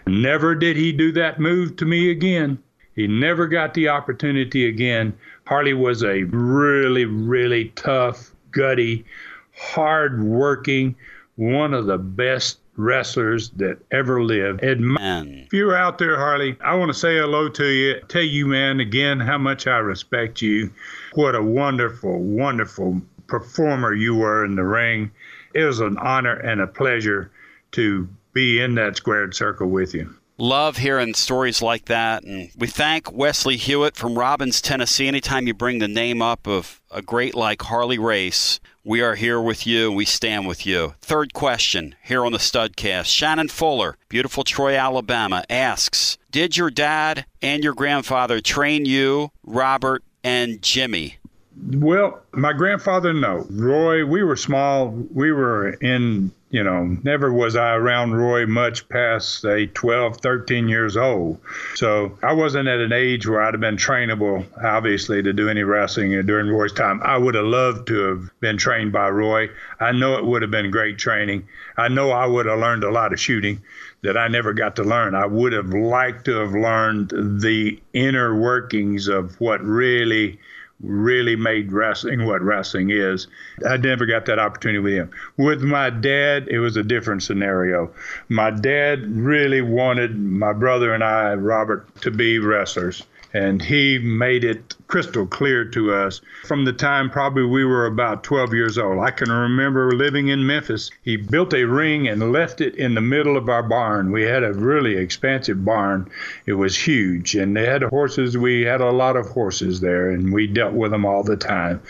Never did he do that move to me again. He never got the opportunity again. Harley was a really, really tough, gutty, hard working, one of the best wrestlers that ever lived. Man. If you're out there, Harley, I want to say hello to you. Tell you, man, again, how much I respect you. What a wonderful, wonderful performer you were in the ring. It was an honor and a pleasure to be in that squared circle with you love hearing stories like that. And we thank Wesley Hewitt from Robbins, Tennessee. Anytime you bring the name up of a great like Harley Race, we are here with you. We stand with you. Third question here on the Studcast. Shannon Fuller, beautiful Troy, Alabama, asks Did your dad and your grandfather train you, Robert, and Jimmy? Well, my grandfather, no. Roy, we were small. We were in you know, never was I around Roy much past, say, 12, 13 years old. So I wasn't at an age where I'd have been trainable, obviously, to do any wrestling during Roy's time. I would have loved to have been trained by Roy. I know it would have been great training. I know I would have learned a lot of shooting that I never got to learn. I would have liked to have learned the inner workings of what really really made wrestling what wrestling is. I never got that opportunity with him. With my dad, it was a different scenario. My dad really wanted my brother and I, Robert, to be wrestlers and he made it crystal clear to us from the time probably we were about 12 years old. I can remember living in Memphis. He built a ring and left it in the middle of our barn. We had a really expansive barn. It was huge, and they had horses. We had a lot of horses there, and we dealt with them all the time.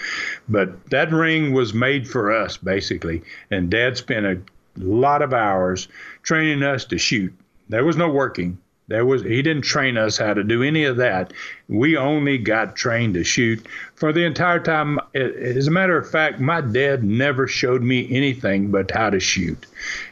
But that ring was made for us, basically, and Dad spent a lot of hours training us to shoot. There was no working. There was he didn't train us how to do any of that. We only got trained to shoot for the entire time. As a matter of fact, my dad never showed me anything but how to shoot.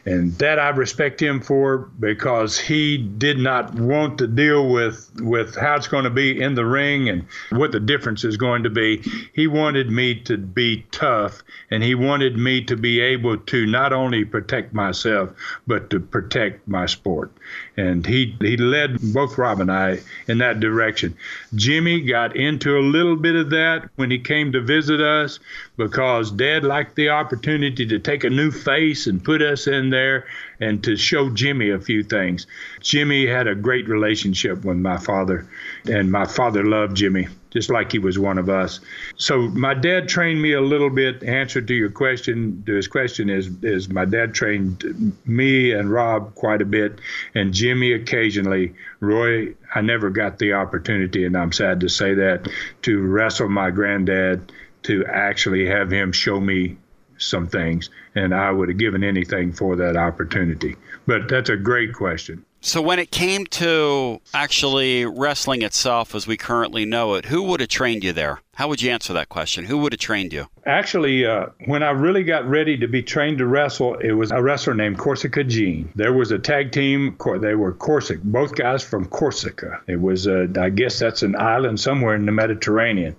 And that I respect him for because he did not want to deal with, with how it's going to be in the ring and what the difference is going to be. He wanted me to be tough and he wanted me to be able to not only protect myself, but to protect my sport. And he, he led both Rob and I in that direction. Jimmy got into a little bit of that when he came to visit us because Dad liked the opportunity to take a new face and put us in there and to show Jimmy a few things. Jimmy had a great relationship with my father, and my father loved Jimmy just like he was one of us. So my dad trained me a little bit. Answer to your question, to his question is is my dad trained me and Rob quite a bit, and Jimmy occasionally. Roy, I never got the opportunity, and I'm sad to say that, to wrestle my granddad, to actually have him show me some things, and I would have given anything for that opportunity. But that's a great question. So, when it came to actually wrestling itself as we currently know it, who would have trained you there? How would you answer that question? Who would have trained you? Actually, uh, when I really got ready to be trained to wrestle, it was a wrestler named Corsica Jean. There was a tag team. They were Corsica, both guys from Corsica. It was, uh, I guess that's an island somewhere in the Mediterranean.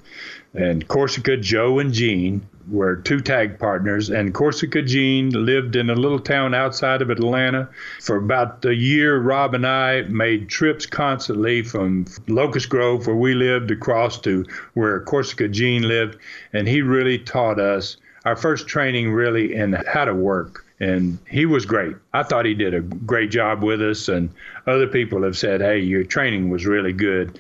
And Corsica, Joe, and Jean were two tag partners, and Corsica Jean lived in a little town outside of Atlanta. For about a year, Rob and I made trips constantly from Locust Grove, where we lived, across to where Corsica Jean lived, and he really taught us our first training really in how to work and he was great. I thought he did a great job with us, and other people have said, "Hey, your training was really good."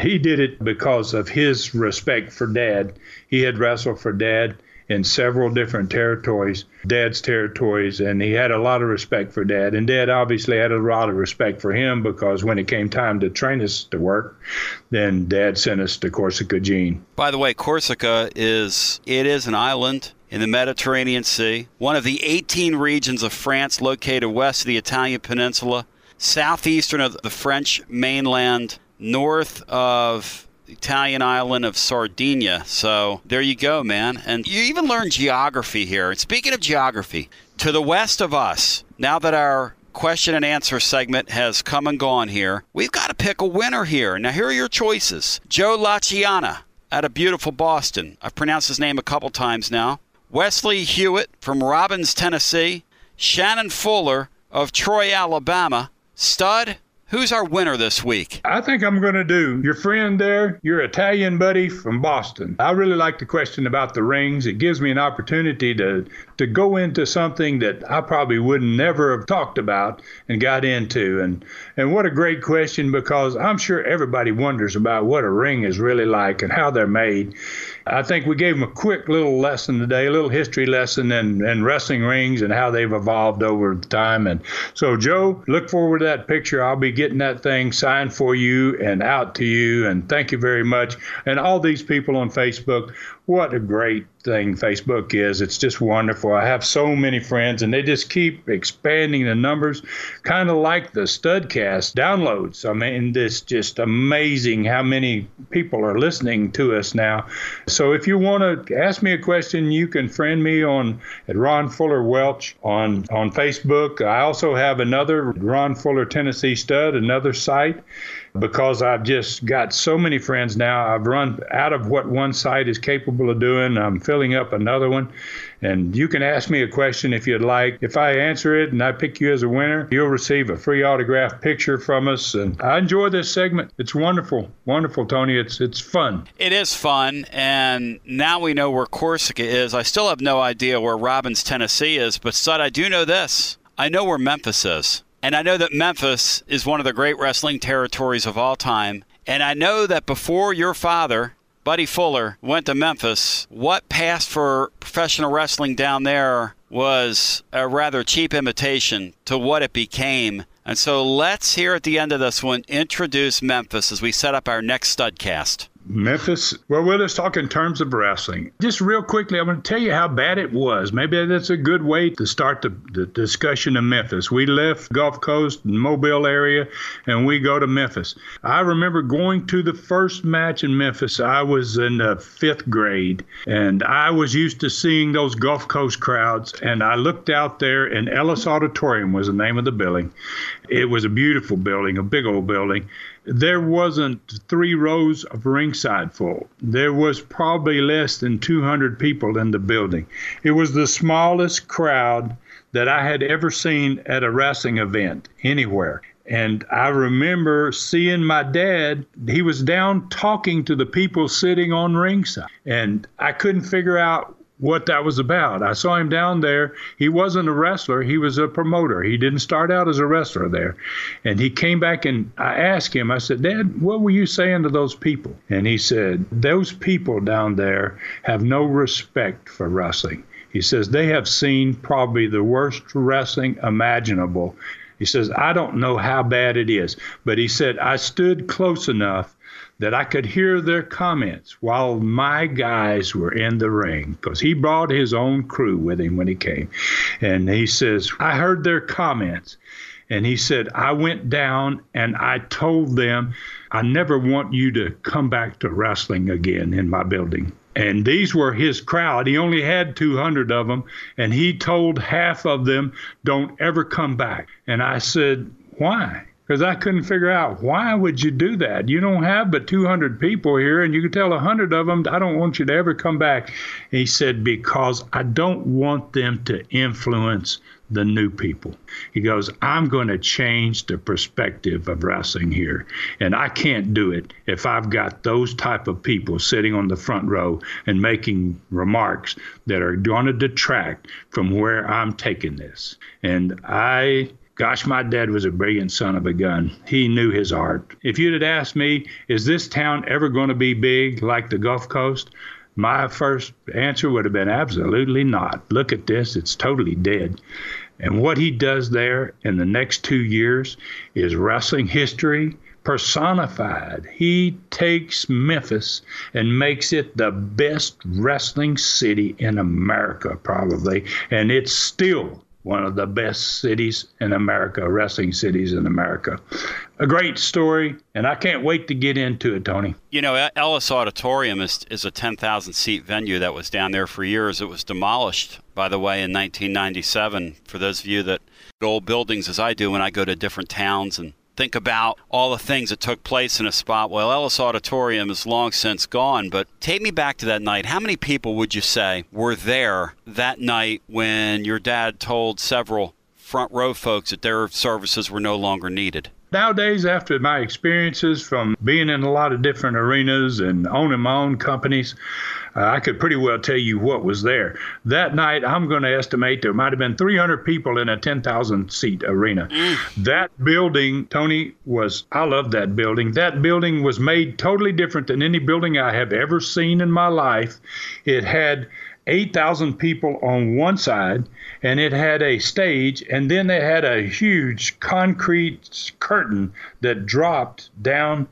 He did it because of his respect for Dad. He had wrestled for Dad, in several different territories, Dad's territories, and he had a lot of respect for Dad. And Dad obviously had a lot of respect for him because when it came time to train us to work, then Dad sent us to Corsica Jean. By the way, Corsica is it is an island in the Mediterranean Sea, one of the 18 regions of France located west of the Italian peninsula, southeastern of the French mainland, north of the Italian island of Sardinia. So there you go, man. And you even learn geography here. And speaking of geography, to the west of us, now that our question and answer segment has come and gone here, we've got to pick a winner here. Now, here are your choices Joe Laciana out of beautiful Boston. I've pronounced his name a couple times now. Wesley Hewitt from Robbins, Tennessee. Shannon Fuller of Troy, Alabama. Stud Who's our winner this week? I think I'm going to do your friend there, your Italian buddy from Boston. I really like the question about the rings. It gives me an opportunity to to go into something that I probably would never have talked about and got into. And and what a great question because I'm sure everybody wonders about what a ring is really like and how they're made. I think we gave them a quick little lesson today, a little history lesson in, in wrestling rings and how they've evolved over time. And so, Joe, look forward to that picture. I'll be getting that thing signed for you and out to you. And thank you very much. And all these people on Facebook, what a great thing Facebook is. It's just wonderful. I have so many friends, and they just keep expanding the numbers, kind of like the Studcast downloads. I mean, it's just amazing how many people are listening to us now. So if you want to ask me a question, you can friend me on at Ron Fuller Welch on on Facebook. I also have another Ron Fuller Tennessee Stud, another site because I've just got so many friends now. I've run out of what one site is capable of doing. I'm filling up another one. And you can ask me a question if you'd like. If I answer it and I pick you as a winner, you'll receive a free autographed picture from us. And I enjoy this segment. It's wonderful. Wonderful, Tony. It's it's fun. It is fun. And now we know where Corsica is. I still have no idea where Robbins, Tennessee is, but Stud, I do know this. I know where Memphis is. And I know that Memphis is one of the great wrestling territories of all time. And I know that before your father, Buddy Fuller, went to Memphis, what passed for professional wrestling down there was a rather cheap imitation to what it became. And so let's, here at the end of this one, introduce Memphis as we set up our next studcast. Memphis. Well, we'll just talk in terms of wrestling. Just real quickly, I'm going to tell you how bad it was. Maybe that's a good way to start the, the discussion of Memphis. We left Gulf Coast, and Mobile area, and we go to Memphis. I remember going to the first match in Memphis. I was in the fifth grade, and I was used to seeing those Gulf Coast crowds. And I looked out there, and Ellis Auditorium was the name of the building. It was a beautiful building, a big old building there wasn't three rows of ringside full. There was probably less than 200 people in the building. It was the smallest crowd that I had ever seen at a wrestling event anywhere. And I remember seeing my dad, he was down talking to the people sitting on ringside. And I couldn't figure out what that was about. I saw him down there. He wasn't a wrestler, he was a promoter. He didn't start out as a wrestler there. And he came back and I asked him, I said, Dad, what were you saying to those people? And he said, Those people down there have no respect for wrestling. He says, They have seen probably the worst wrestling imaginable. He says, I don't know how bad it is, but he said, I stood close enough that I could hear their comments while my guys were in the ring because he brought his own crew with him when he came. And he says, I heard their comments. And he said, I went down and I told them, I never want you to come back to wrestling again in my building. And these were his crowd. He only had 200 of them. And he told half of them, don't ever come back. And I said, why? Because I couldn't figure out why would you do that. You don't have but 200 people here, and you can tell 100 of them, I don't want you to ever come back. And he said because I don't want them to influence the new people. He goes, I'm going to change the perspective of wrestling here, and I can't do it if I've got those type of people sitting on the front row and making remarks that are going to detract from where I'm taking this. And I Gosh, my dad was a brilliant son of a gun. He knew his art. If you'd have asked me, is this town ever going to be big like the Gulf Coast? My first answer would have been absolutely not. Look at this, it's totally dead. And what he does there in the next two years is wrestling history personified. He takes Memphis and makes it the best wrestling city in America, probably. And it's still one of the best cities in America, wrestling cities in America. A great story, and I can't wait to get into it, Tony. You know, Ellis Auditorium is, is a 10,000 seat venue that was down there for years. It was demolished, by the way, in 1997. For those of you that old buildings as I do when I go to different towns and think about all the things that took place in a spot. Well, Ellis Auditorium is long since gone, but take me back to that night. How many people would you say were there that night when your dad told several front row folks that their services were no longer needed? Nowadays, after my experiences from being in a lot of different arenas and owning my own companies, uh, I could pretty well tell you what was there. That night, I'm going to estimate there might have been 300 people in a 10,000 seat arena. Mm. That building, Tony, was, I love that building. That building was made totally different than any building I have ever seen in my life. It had 8,000 people on one side, and it had a stage, and then they had a huge concrete curtain that dropped down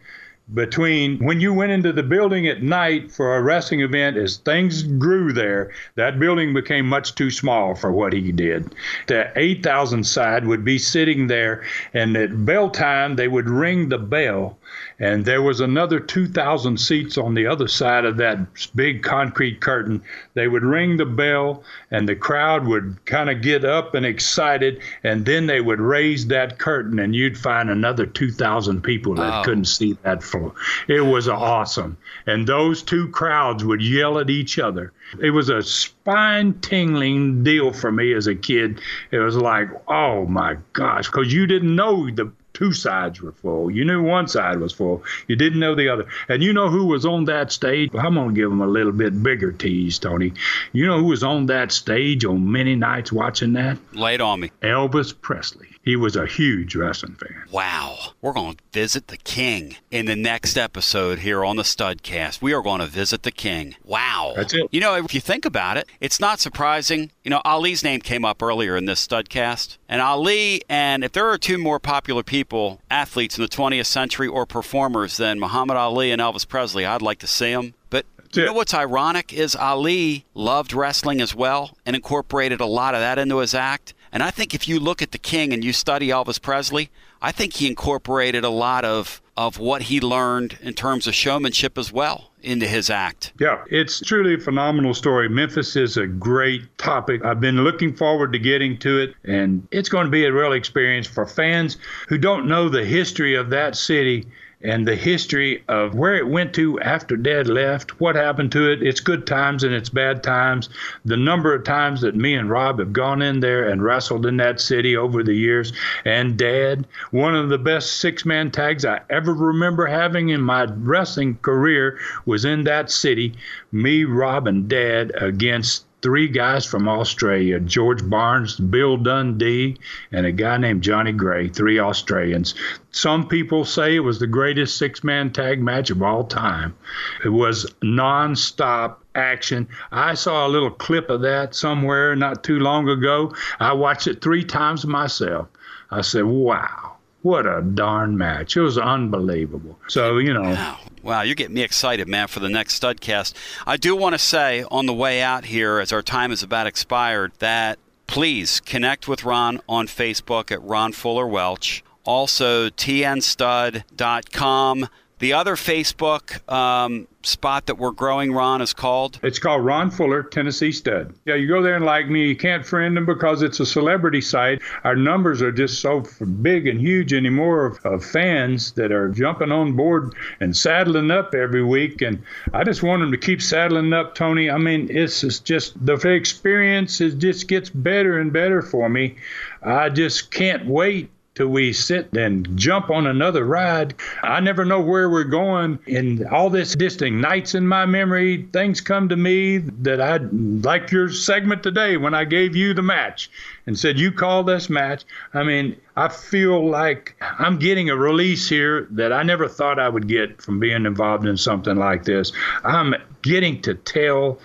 between when you went into the building at night for a wrestling event as things grew there that building became much too small for what he did. The 8000 side would be sitting there and at bell time they would ring the bell and there was another 2,000 seats on the other side of that big concrete curtain. They would ring the bell, and the crowd would kind of get up and excited, and then they would raise that curtain, and you'd find another 2,000 people that oh. couldn't see that floor. It was awesome. And those two crowds would yell at each other. It was a spine tingling deal for me as a kid. It was like, oh my gosh, because you didn't know the two sides were full. You knew one side was full. You didn't know the other. And you know who was on that stage? I'm going to give them a little bit bigger tease, Tony. You know who was on that stage on many nights watching that? Lay it on me. Elvis Presley. He was a huge wrestling fan. Wow. We're going to visit the king in the next episode here on the Studcast. We are going to visit the king. Wow. That's it. You know, if you think about it, it's not surprising. You know, Ali's name came up earlier in this Studcast. And Ali, and if there are two more popular people, athletes in the 20th century or performers than Muhammad Ali and Elvis Presley, I'd like to see them. But you know what's ironic is Ali loved wrestling as well and incorporated a lot of that into his act. And I think if you look at the King and you study Elvis Presley, I think he incorporated a lot of of what he learned in terms of showmanship as well into his act. Yeah, it's truly a phenomenal story. Memphis is a great topic. I've been looking forward to getting to it, and it's going to be a real experience for fans who don't know the history of that city and the history of where it went to after Dad left, what happened to it, its good times and its bad times, the number of times that me and Rob have gone in there and wrestled in that city over the years, and Dad, one of the best six man tags I ever remember having in my wrestling career was in that city, me, Rob, and Dad against three guys from Australia George Barnes, Bill Dundee, and a guy named Johnny Gray, three Australians. Some people say it was the greatest six man tag match of all time. It was non stop action. I saw a little clip of that somewhere not too long ago. I watched it three times myself. I said, wow what a darn match. It was unbelievable. So, you know. Wow. Wow, you're getting me excited, man, for the next Studcast. I do want to say on the way out here, as our time is about expired, that please connect with Ron on Facebook at Ron Fuller Welch. Also, tnstud.com. The other Facebook um, spot that we're growing, Ron, is called? It's called Ron Fuller, Tennessee Stud. Yeah, you go there and like me, you can't friend them because it's a celebrity site. Our numbers are just so big and huge anymore of, of fans that are jumping on board and saddling up every week. And I just want them to keep saddling up, Tony. I mean, it's, it's just the experience is just gets better and better for me. I just can't wait till we sit and jump on another ride. I never know where we're going, and all this just nights in my memory. Things come to me that I like your segment today when I gave you the match and said you call this match. I mean, I feel like I'm getting a release here that I never thought I would get from being involved in something like this. I'm getting to tell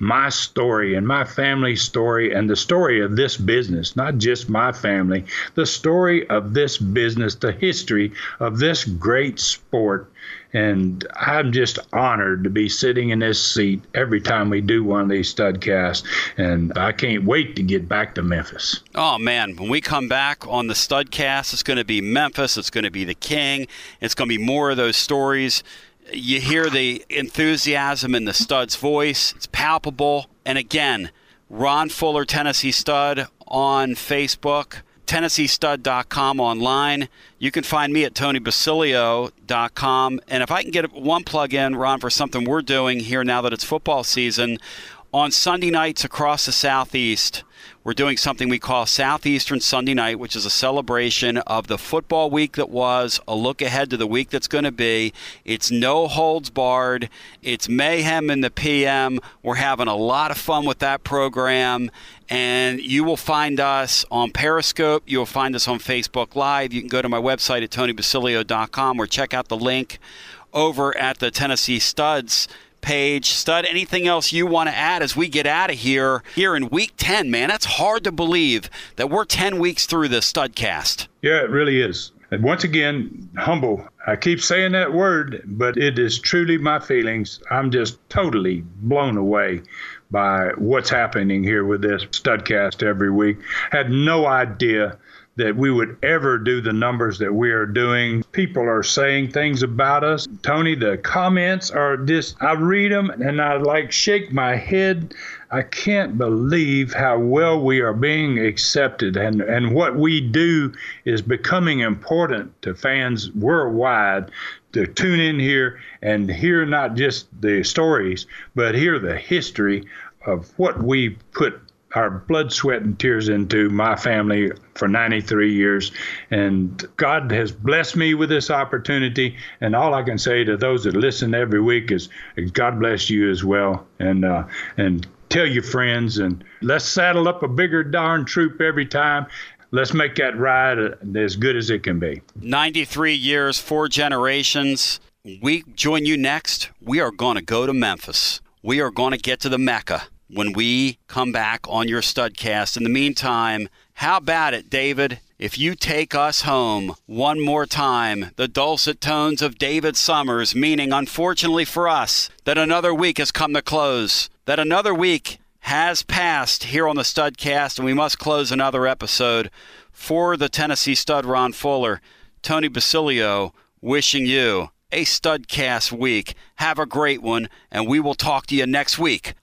my story and my family's story and the story of this business, not just my family, the story of this business, the history of this great sport. And I'm just honored to be sitting in this seat every time we do one of these studcasts. And I can't wait to get back to Memphis. Oh, man. When we come back on the studcast, it's going to be Memphis. It's going to be the King. It's going to be more of those stories you hear the enthusiasm in the stud's voice. It's palpable. And again, Ron Fuller, Tennessee Stud on Facebook, TennesseeStud.com online. You can find me at TonyBasilio.com. And if I can get one plug in, Ron, for something we're doing here now that it's football season, on Sunday nights across the Southeast, we're doing something we call Southeastern Sunday Night, which is a celebration of the football week that was, a look ahead to the week that's going to be. It's no holds barred, it's mayhem in the PM. We're having a lot of fun with that program. And you will find us on Periscope. You'll find us on Facebook Live. You can go to my website at tonybasilio.com or check out the link over at the Tennessee Studs page. Stud, anything else you want to add as we get out of here here in week 10, man? That's hard to believe that we're 10 weeks through the Studcast. Yeah, it really is. And once again, humble. I keep saying that word, but it is truly my feelings. I'm just totally blown away by what's happening here with this Studcast every week. Had no idea that we would ever do the numbers that we are doing. People are saying things about us. Tony, the comments are just, I read them and I like shake my head. I can't believe how well we are being accepted and, and what we do is becoming important to fans worldwide to tune in here and hear not just the stories, but hear the history of what we put our blood, sweat, and tears into my family for 93 years. And God has blessed me with this opportunity. And all I can say to those that listen every week is, God bless you as well. And, uh, and tell your friends and let's saddle up a bigger darn troop every time let's make that ride as good as it can be. 93 years, four generations. We join you next. We are going to go to Memphis. We are going to get to the Mecca when we come back on your studcast. In the meantime, how about it, David? If you take us home one more time, the dulcet tones of David Summers, meaning, unfortunately for us, that another week has come to close, that another week has passed here on the Studcast, and we must close another episode for the Tennessee Stud Ron Fuller. Tony Basilio wishing you a Studcast week. Have a great one, and we will talk to you next week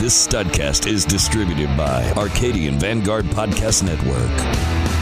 This Studcast is distributed by Arcadian Vanguard Podcast Network.